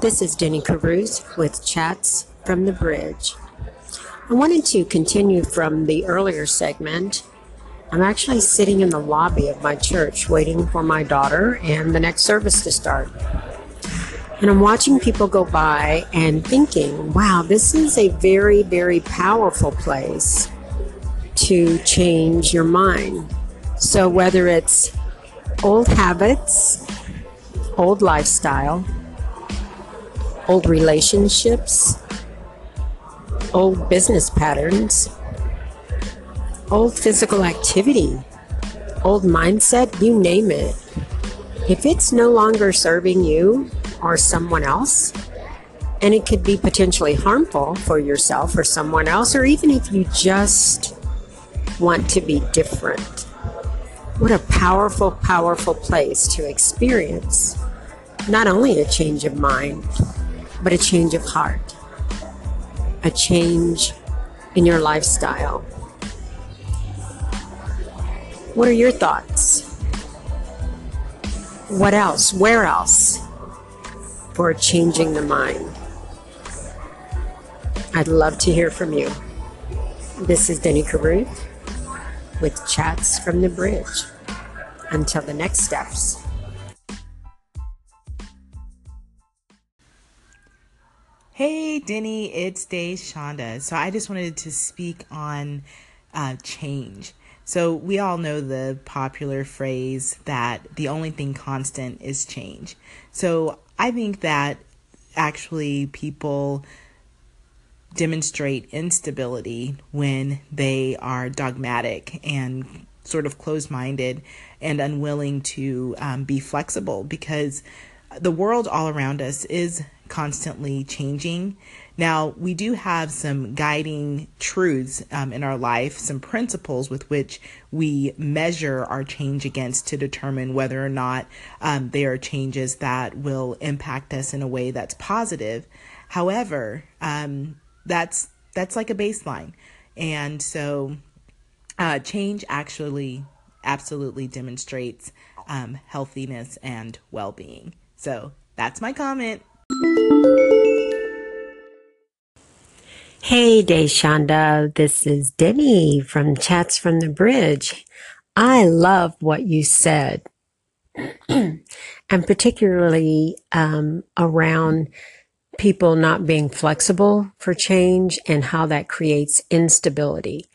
This is Denny Caruth with Chats from the Bridge. I wanted to continue from the earlier segment. I'm actually sitting in the lobby of my church waiting for my daughter and the next service to start. And I'm watching people go by and thinking, wow, this is a very, very powerful place to change your mind. So, whether it's old habits, old lifestyle, old relationships, old business patterns, old physical activity, old mindset, you name it. If it's no longer serving you or someone else, and it could be potentially harmful for yourself or someone else, or even if you just want to be different. What a powerful, powerful place to experience not only a change of mind, but a change of heart, a change in your lifestyle. What are your thoughts? What else? Where else for changing the mind? I'd love to hear from you. This is Denny Caruth with Chats from the Bridge. Until the next steps. Hey, Denny, it's Deshanda. So I just wanted to speak on uh, change. So we all know the popular phrase that the only thing constant is change. So I think that actually people demonstrate instability when they are dogmatic and sort of closed minded and unwilling to um, be flexible because the world all around us is constantly changing. Now, we do have some guiding truths um, in our life, some principles with which we measure our change against to determine whether or not um, they are changes that will impact us in a way that's positive. However, um, that's that's like a baseline, and so uh, change actually absolutely demonstrates um, healthiness and well-being. So that's my comment. Hey, Deshanda. This is Denny from Chats from the Bridge. I love what you said, and particularly um, around people not being flexible for change and how that creates instability.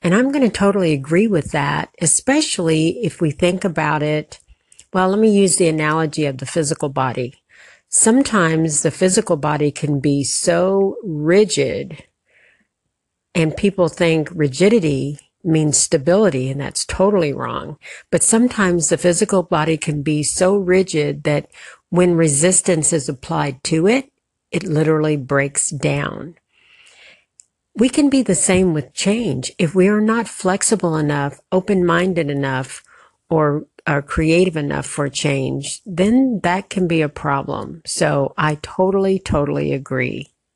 And I'm going to totally agree with that, especially if we think about it. Well, let me use the analogy of the physical body. Sometimes the physical body can be so rigid and people think rigidity means stability and that's totally wrong. But sometimes the physical body can be so rigid that when resistance is applied to it, it literally breaks down. We can be the same with change. If we are not flexible enough, open minded enough, or are creative enough for change, then that can be a problem. So I totally, totally agree.